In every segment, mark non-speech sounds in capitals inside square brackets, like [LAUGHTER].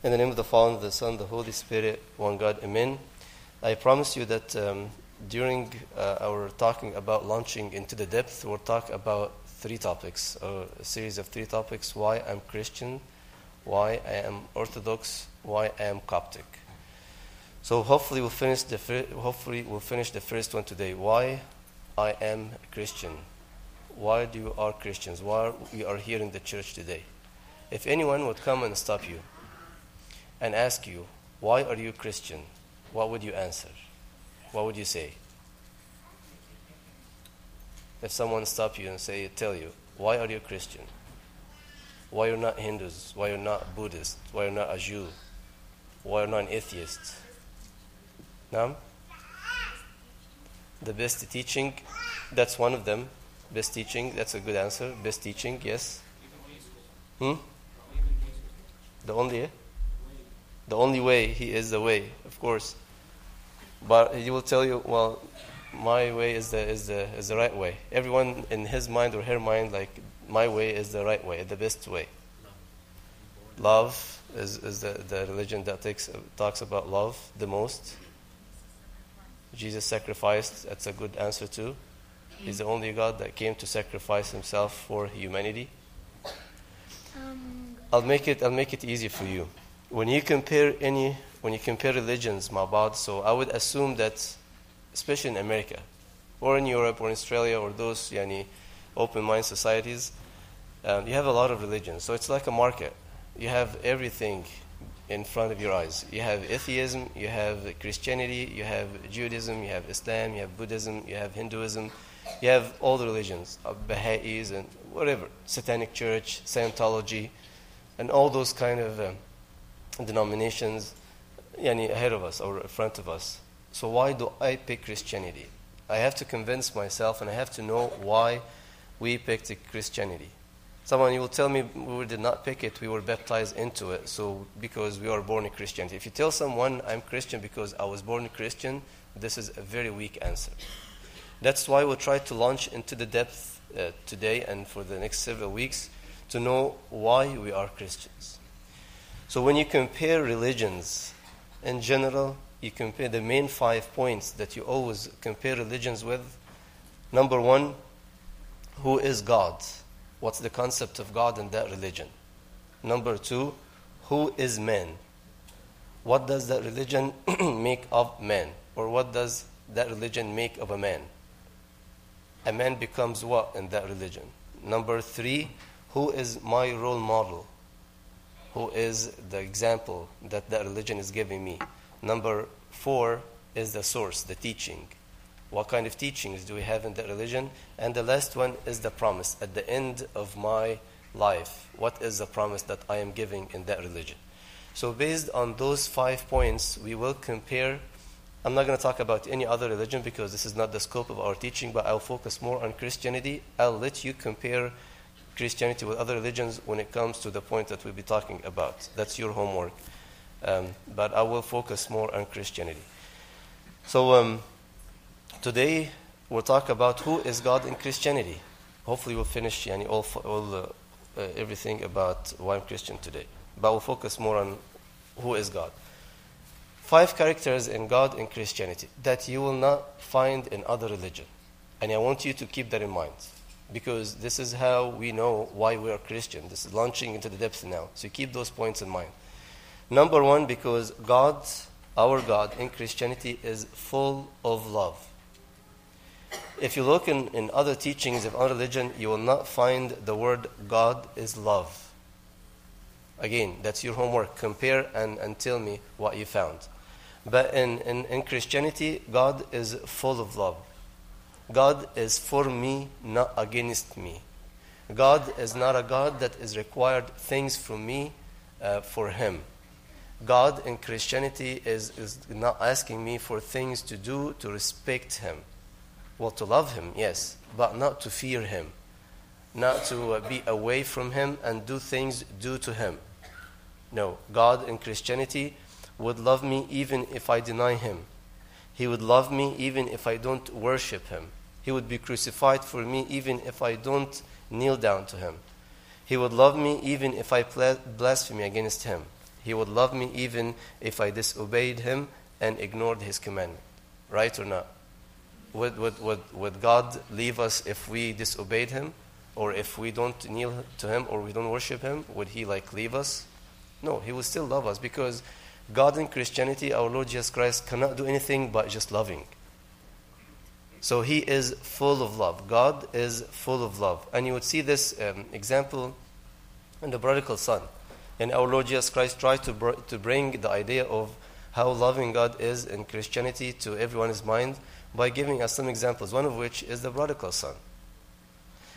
In the name of the Father, the Son, the Holy Spirit, one God, Amen. I promise you that um, during uh, our talking about launching into the depth, we'll talk about three topics, a series of three topics why I'm Christian, why I am Orthodox, why I am Coptic. So hopefully we'll finish the fir- hopefully we'll finish the first one today. Why I am a Christian. Why do you are Christians? Why we are here in the church today? If anyone would come and stop you and ask you, why are you Christian? What would you answer? What would you say? If someone stop you and say, tell you, why are you Christian? Why you're not Hindus? Why you're not Buddhist? Why you're not a Jew? Why you're not an atheist? No? The best teaching, that's one of them. Best teaching, that's a good answer. Best teaching, yes. Hmm? The only, the only way, he is the way, of course. But he will tell you, well, my way is the is the is the right way. Everyone in his mind or her mind, like my way is the right way, the best way. Love is, is the, the religion that takes, talks about love the most. Jesus sacrificed, that's a good answer too. He's the only God that came to sacrifice himself for humanity. Um, I'll make it I'll make it easy for you. When you compare any when you compare religions, Mabad, so I would assume that especially in America or in Europe or in Australia or those yani, open mind societies, um, you have a lot of religions. So it's like a market. You have everything in front of your eyes. You have atheism, you have Christianity, you have Judaism, you have Islam, you have Buddhism, you have Hinduism, you have all the religions, uh, Baha'is and whatever, Satanic Church, Scientology, and all those kind of um, denominations yani, ahead of us or in front of us. So why do I pick Christianity? I have to convince myself and I have to know why we picked Christianity. Someone you will tell me we did not pick it, we were baptized into it, so because we are born in Christianity. If you tell someone I'm Christian because I was born a Christian, this is a very weak answer. That's why we'll try to launch into the depth uh, today and for the next several weeks to know why we are Christians. So when you compare religions in general, you compare the main five points that you always compare religions with. Number one, who is God? What's the concept of God in that religion? Number two, who is man? What does that religion [CLEARS THROAT] make of man? Or what does that religion make of a man? A man becomes what in that religion? Number three, who is my role model? Who is the example that that religion is giving me? Number four is the source, the teaching. What kind of teachings do we have in that religion? And the last one is the promise. At the end of my life, what is the promise that I am giving in that religion? So, based on those five points, we will compare. I'm not going to talk about any other religion because this is not the scope of our teaching, but I'll focus more on Christianity. I'll let you compare Christianity with other religions when it comes to the point that we'll be talking about. That's your homework. Um, but I will focus more on Christianity. So um, today we'll talk about who is God in Christianity. Hopefully we'll finish yani, all, all uh, uh, everything about why I'm Christian today. But we'll focus more on who is God. Five characters in God in Christianity that you will not find in other religion. And I want you to keep that in mind because this is how we know why we are Christian. This is launching into the depth now. So keep those points in mind. Number one, because God, our God in Christianity, is full of love. If you look in, in other teachings of other religion, you will not find the word God is love. Again, that's your homework. Compare and, and tell me what you found. But in, in, in Christianity, God is full of love. God is for me, not against me. God is not a God that is required things from me uh, for Him. God in Christianity is, is not asking me for things to do to respect Him. Well, to love Him, yes, but not to fear Him, not to uh, be away from Him and do things due to Him. No, God in Christianity would love me even if I deny Him. He would love me even if I don't worship Him. He would be crucified for me even if I don't kneel down to Him. He would love me even if I blaspheme against Him. He would love me even if I disobeyed him and ignored his commandment. Right or not? Would, would, would, would God leave us if we disobeyed him? Or if we don't kneel to him or we don't worship him? Would he like leave us? No, he will still love us because God in Christianity, our Lord Jesus Christ, cannot do anything but just loving. So he is full of love. God is full of love. And you would see this um, example in the prodigal son. And our Lord Jesus Christ tried to, br- to bring the idea of how loving God is in Christianity to everyone's mind by giving us some examples, one of which is the prodigal son.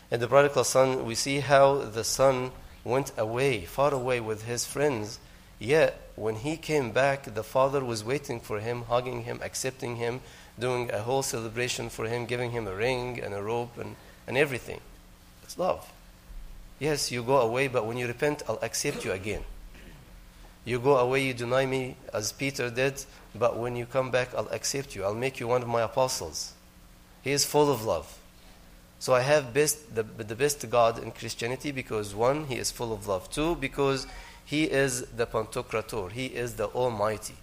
In the prodigal son, we see how the son went away, far away with his friends, yet when he came back, the father was waiting for him, hugging him, accepting him, doing a whole celebration for him, giving him a ring and a rope and, and everything. It's love. Yes, you go away, but when you repent, I'll accept you again. You go away, you deny me as Peter did, but when you come back, I'll accept you. I'll make you one of my apostles. He is full of love. So I have best, the, the best God in Christianity because one, he is full of love. Two, because he is the Pantocrator. He is the Almighty.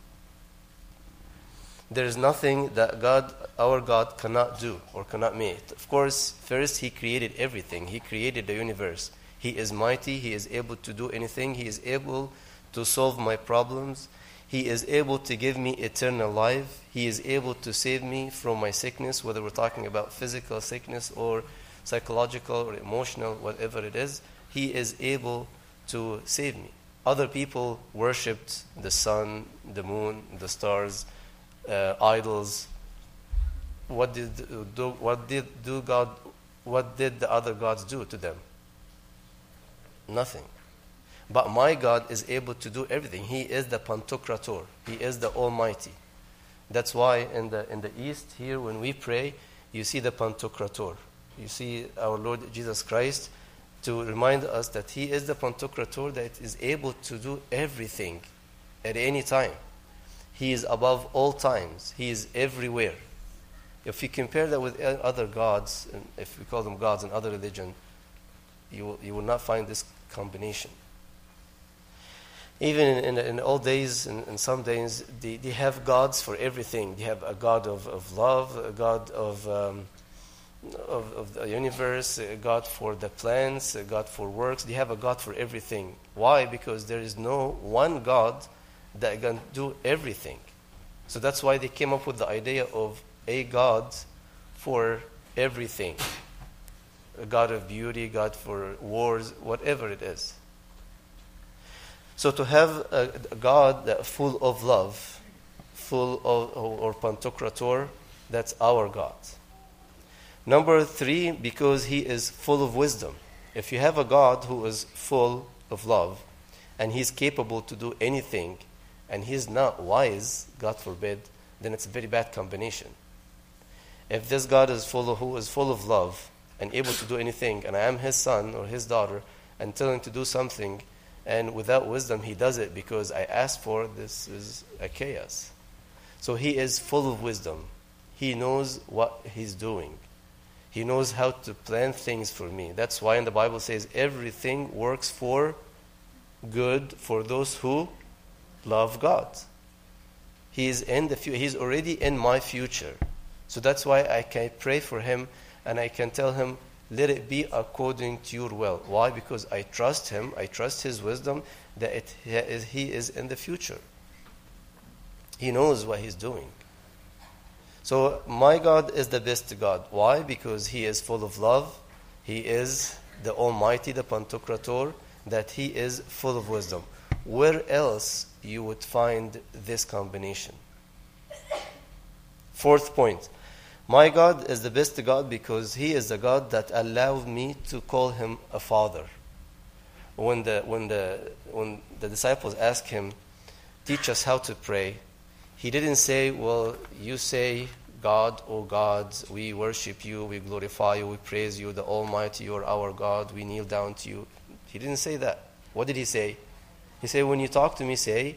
There is nothing that God, our God, cannot do or cannot make. Of course, first he created everything. He created the universe. He is mighty. He is able to do anything. He is able to solve my problems. He is able to give me eternal life. He is able to save me from my sickness, whether we're talking about physical sickness or psychological or emotional, whatever it is. He is able to save me. Other people worshipped the sun, the moon, the stars, uh, idols. What did do, what did do God? What did the other gods do to them? Nothing. But my God is able to do everything. He is the Pantocrator. He is the Almighty. That's why in the in the East here, when we pray, you see the Pantocrator. You see our Lord Jesus Christ to remind us that He is the Pantocrator that is able to do everything at any time. He is above all times. He is everywhere. If you compare that with other gods, and if we call them gods in other religion, you will, you will not find this combination. Even in, in, in old days, in, in some days, they, they have gods for everything. They have a god of, of love, a god of, um, of, of the universe, a god for the plants, a god for works. They have a god for everything. Why? Because there is no one god that can do everything. So that's why they came up with the idea of a God for everything a God of beauty, God for wars, whatever it is. So to have a, God full of love, full of, or Pantocrator, that's our God. Number three, because he is full of wisdom. If you have a God who is full of love and he's capable to do anything, and he's not wise, God forbid, then it's a very bad combination. If this God is full of, who is full of love and able to do anything, and I am his son or his daughter, and tell him to do something, and without wisdom he does it because I asked for this is a chaos. So he is full of wisdom. He knows what he's doing. He knows how to plan things for me. That's why in the Bible says everything works for good for those who love God. He is in the future. He's already in my future. So that's why I can pray for him and I can tell him, let it be according to your will. Why? Because I trust him, I trust his wisdom that it, he is in the future. He knows what he's doing. So my God is the best God. Why? Because he is full of love. He is the Almighty, the Pantocrator, that he is full of wisdom. Where else you would find this combination? Fourth point. My God is the best God because He is the God that allowed me to call Him a Father. When the, when the, when the disciples asked Him, Teach us how to pray, He didn't say, Well, you say, God, O God, we worship you, we glorify you, we praise you, the Almighty, you are our God, we kneel down to you. He didn't say that. What did He say? He said, When you talk to me, say,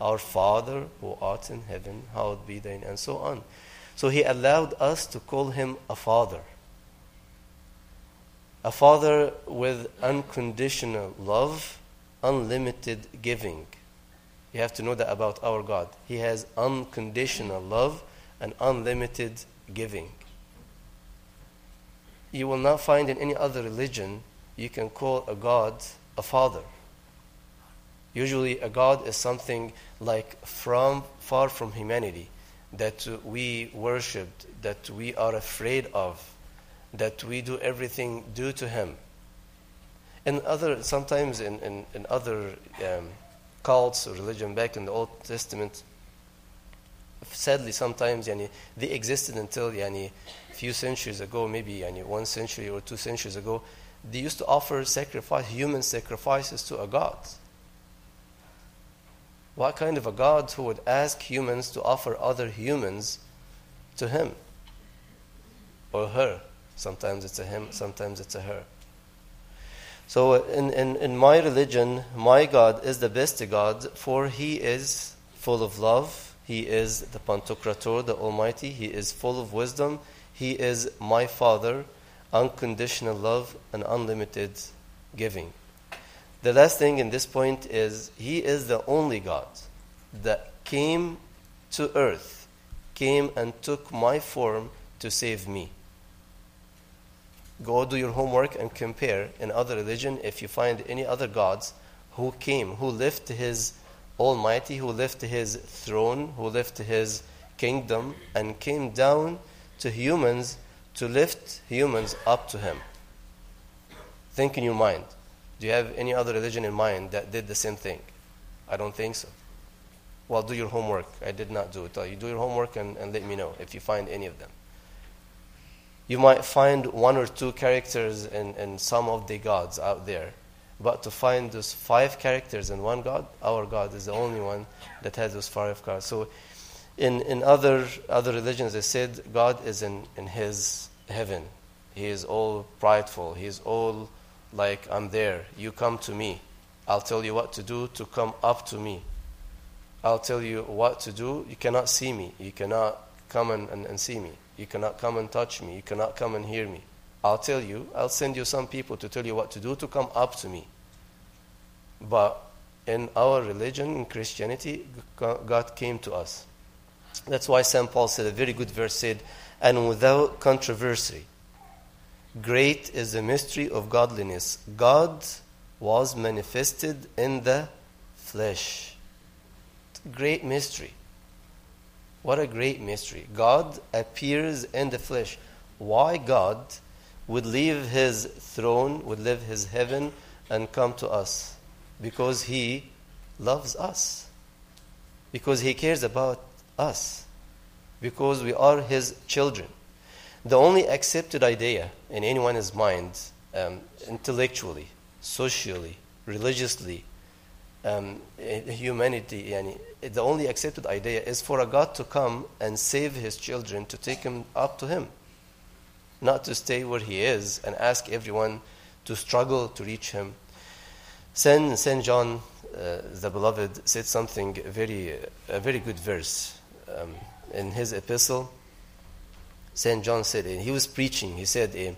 Our Father who art in heaven, hallowed be thy name, and so on. So he allowed us to call him a father. A father with unconditional love, unlimited giving. You have to know that about our God. He has unconditional love and unlimited giving. You will not find in any other religion you can call a God a father. Usually, a God is something like from far from humanity that we worship, that we are afraid of, that we do everything due to Him. And other sometimes in, in, in other um, cults or religion back in the Old Testament, sadly sometimes yani, they existed until yani, a few centuries ago, maybe yani, one century or two centuries ago. They used to offer sacrifice, human sacrifices to a god. What kind of a God who would ask humans to offer other humans to him or her? Sometimes it's a him, sometimes it's a her. So, in, in, in my religion, my God is the best God, for he is full of love. He is the Pantocrator, the Almighty. He is full of wisdom. He is my Father, unconditional love and unlimited giving. The last thing in this point is He is the only God that came to earth, came and took my form to save me. Go do your homework and compare in other religion if you find any other gods who came, who left His Almighty, who left His throne, who left His kingdom, and came down to humans to lift humans up to Him. Think in your mind. Do you have any other religion in mind that did the same thing? I don't think so. Well, do your homework. I did not do it. You do your homework and, and let me know if you find any of them. You might find one or two characters in, in some of the gods out there, but to find those five characters in one God, our God is the only one that has those five characters. So, in, in other, other religions, they said God is in, in His heaven. He is all prideful. He is all like, I'm there. You come to me. I'll tell you what to do to come up to me. I'll tell you what to do. You cannot see me. You cannot come and, and, and see me. You cannot come and touch me. You cannot come and hear me. I'll tell you, I'll send you some people to tell you what to do to come up to me. But in our religion, in Christianity, God came to us. That's why St. Paul said a very good verse said, and without controversy, Great is the mystery of godliness. God was manifested in the flesh. Great mystery. What a great mystery. God appears in the flesh. Why God would leave his throne, would leave his heaven, and come to us? Because he loves us. Because he cares about us. Because we are his children. The only accepted idea in anyone's mind, um, intellectually, socially, religiously, um, humanity, yani, the only accepted idea is for a God to come and save his children, to take them up to him, not to stay where he is and ask everyone to struggle to reach him. Saint, Saint John, uh, the beloved, said something very, a very good verse um, in his epistle. St. John said, he was preaching, he said, eh,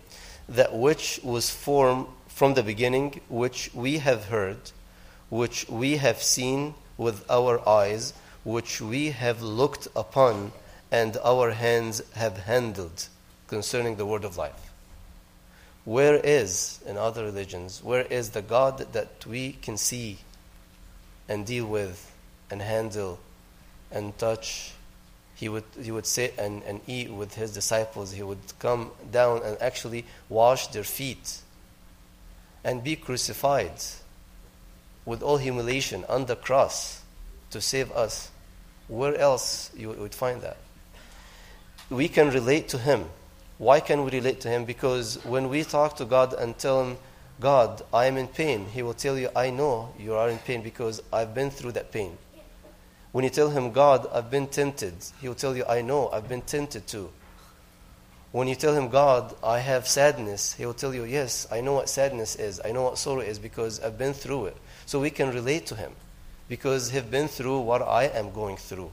that which was formed from the beginning, which we have heard, which we have seen with our eyes, which we have looked upon, and our hands have handled concerning the word of life. Where is, in other religions, where is the God that we can see and deal with and handle and touch he would, he would sit and, and eat with his disciples. He would come down and actually wash their feet and be crucified with all humiliation on the cross to save us. Where else you would find that? We can relate to him. Why can we relate to him? Because when we talk to God and tell him, God, I am in pain, he will tell you, I know you are in pain because I've been through that pain. When you tell him, God, I've been tempted, he'll tell you, I know, I've been tempted too. When you tell him, God, I have sadness, he will tell you, Yes, I know what sadness is. I know what sorrow is because I've been through it. So we can relate to him because he've been through what I am going through.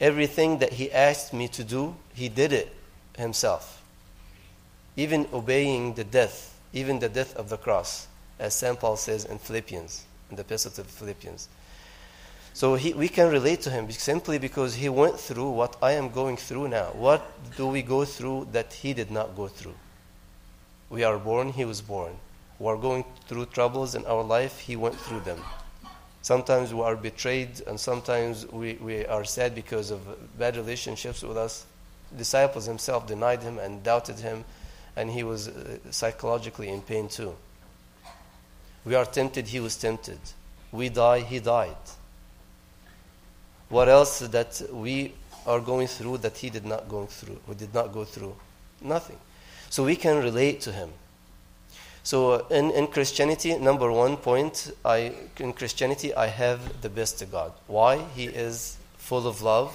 Everything that he asked me to do, he did it himself. Even obeying the death, even the death of the cross, as St. Paul says in Philippians. in the epistle to Philippians. So he, we can relate to him simply because he went through what I am going through now. What do we go through that he did not go through? We are born, he was born. We are going through troubles in our life, he went through them. Sometimes we are betrayed, and sometimes we, we are sad because of bad relationships with us. Disciples himself denied him and doubted him, and he was uh, psychologically in pain too. We are tempted, he was tempted. We die, he died. What else that we are going through that he did not go through, who did not go through? Nothing. So we can relate to him. So in, in Christianity, number one point, I, in Christianity, I have the best God. Why? He is full of love.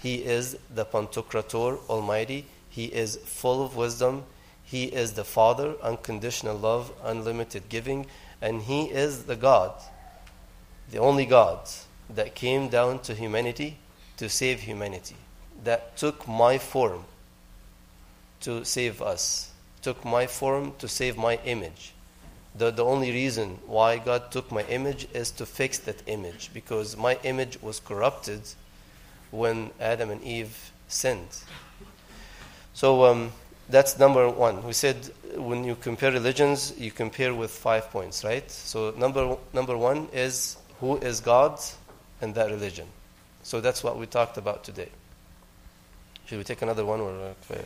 He is the Pantocrator Almighty. He is full of wisdom. He is the Father, unconditional love, unlimited giving. And He is the God, the only God that came down to humanity to save humanity, that took my form to save us, took my form to save my image. The, the only reason why God took my image is to fix that image, because my image was corrupted when Adam and Eve sinned. So um, that's number one. We said when you compare religions, you compare with five points, right? So number number one is who is God and that religion. So that's what we talked about today. Should we take another one? Or, uh,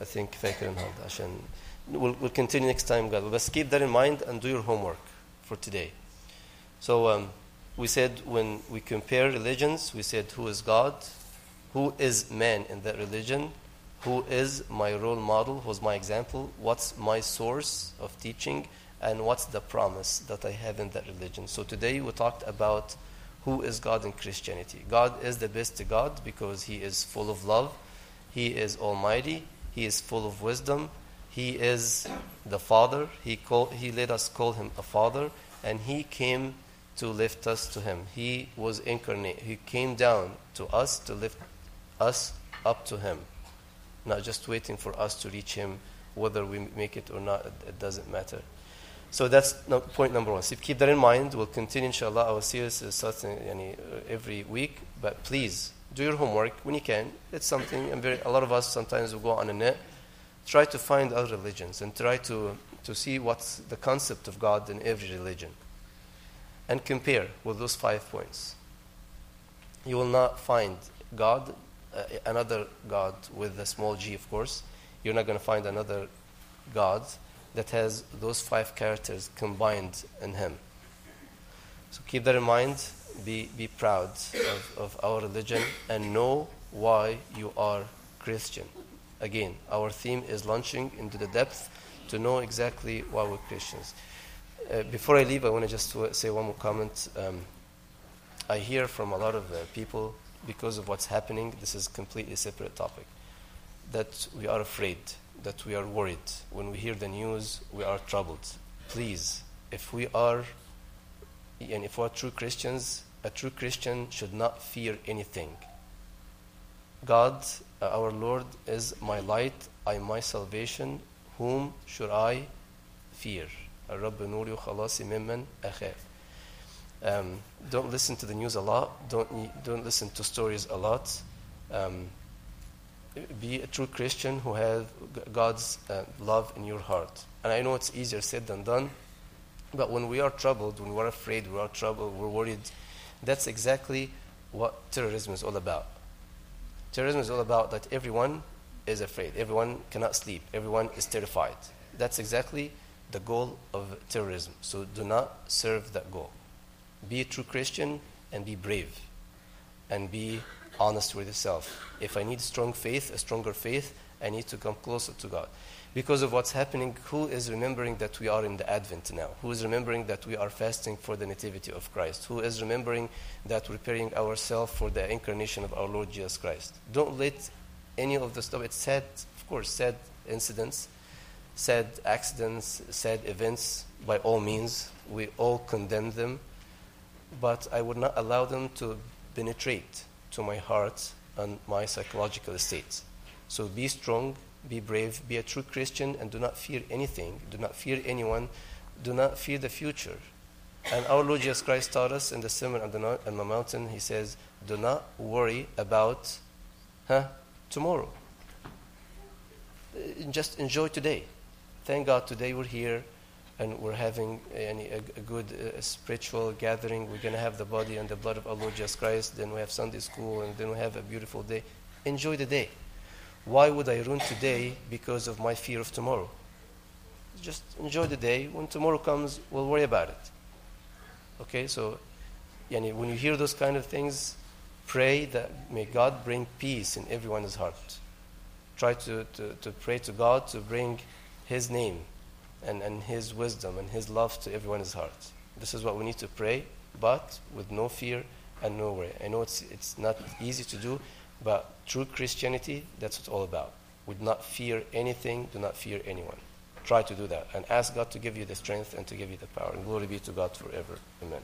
I think and We'll, we'll continue next time, God. But keep that in mind and do your homework for today. So um, we said when we compare religions, we said who is God, who is man in that religion, who is my role model, who's my example, what's my source of teaching, and what's the promise that I have in that religion. So today we talked about who is God in Christianity. God is the best God because He is full of love, He is almighty, He is full of wisdom, He is the Father. He, call, he let us call Him a Father, and He came to lift us to Him. He was incarnate. He came down to us to lift us up to Him, not just waiting for us to reach Him, whether we make it or not, it doesn't matter. So that's no, point number one. So keep that in mind. We'll continue, inshallah, our series uh, is starting uh, yani, uh, every week. But please do your homework when you can. It's something, and very, a lot of us sometimes will go on the net, try to find other religions and try to, to see what's the concept of God in every religion. And compare with those five points. You will not find God, uh, another God with a small g, of course. You're not going to find another God that has those five characters combined in him. So keep that in mind. Be, be proud of, of our religion and know why you are Christian. Again, our theme is launching into the depth to know exactly why we're Christians. Uh, before I leave, I want to just say one more comment. Um, I hear from a lot of uh, people because of what's happening. This is a completely separate topic. That we are afraid that we are worried. When we hear the news, we are troubled. Please, if we are, and if we are true Christians, a true Christian should not fear anything. God, uh, our Lord, is my light, I am my salvation. Whom should I fear? الرب نوري وخلاصي ممن أخاف. Um, don't listen to the news a lot. Don't don't listen to stories a lot. Um, be a true Christian who has God's uh, love in your heart. And I know it's easier said than done, but when we are troubled, when we're afraid, we are troubled, we're worried, that's exactly what terrorism is all about. Terrorism is all about that everyone is afraid, everyone cannot sleep, everyone is terrified. That's exactly the goal of terrorism. So do not serve that goal. Be a true Christian and be brave and be honest with yourself. If I need strong faith, a stronger faith, I need to come closer to God. Because of what's happening, who is remembering that we are in the Advent now? Who is remembering that we are fasting for the Nativity of Christ? Who is remembering that we're preparing ourselves for the incarnation of our Lord Jesus Christ? Don't let any of the stuff, it's sad, of course, sad incidents, sad accidents, sad events, by all means. We all condemn them. But I would not allow them to penetrate to my heart and my psychological state. So be strong, be brave, be a true Christian, and do not fear anything. Do not fear anyone. Do not fear the future. And our Lord Jesus Christ taught us in the Sermon on the, on the Mountain, He says, Do not worry about huh, tomorrow. Just enjoy today. Thank God today we're here and we're having a, a good spiritual gathering. We're going to have the body and the blood of our Lord Jesus Christ. Then we have Sunday school and then we have a beautiful day. Enjoy the day. Why would I ruin today because of my fear of tomorrow? Just enjoy the day. When tomorrow comes, we'll worry about it. Okay, so yani, when you hear those kind of things, pray that may God bring peace in everyone's heart. Try to, to, to pray to God to bring His name and, and His wisdom and His love to everyone's heart. This is what we need to pray, but with no fear and no worry. I know it's, it's not easy to do, but true Christianity, that's what it's all about. Would not fear anything, do not fear anyone. Try to do that and ask God to give you the strength and to give you the power. And glory be to God forever. Amen.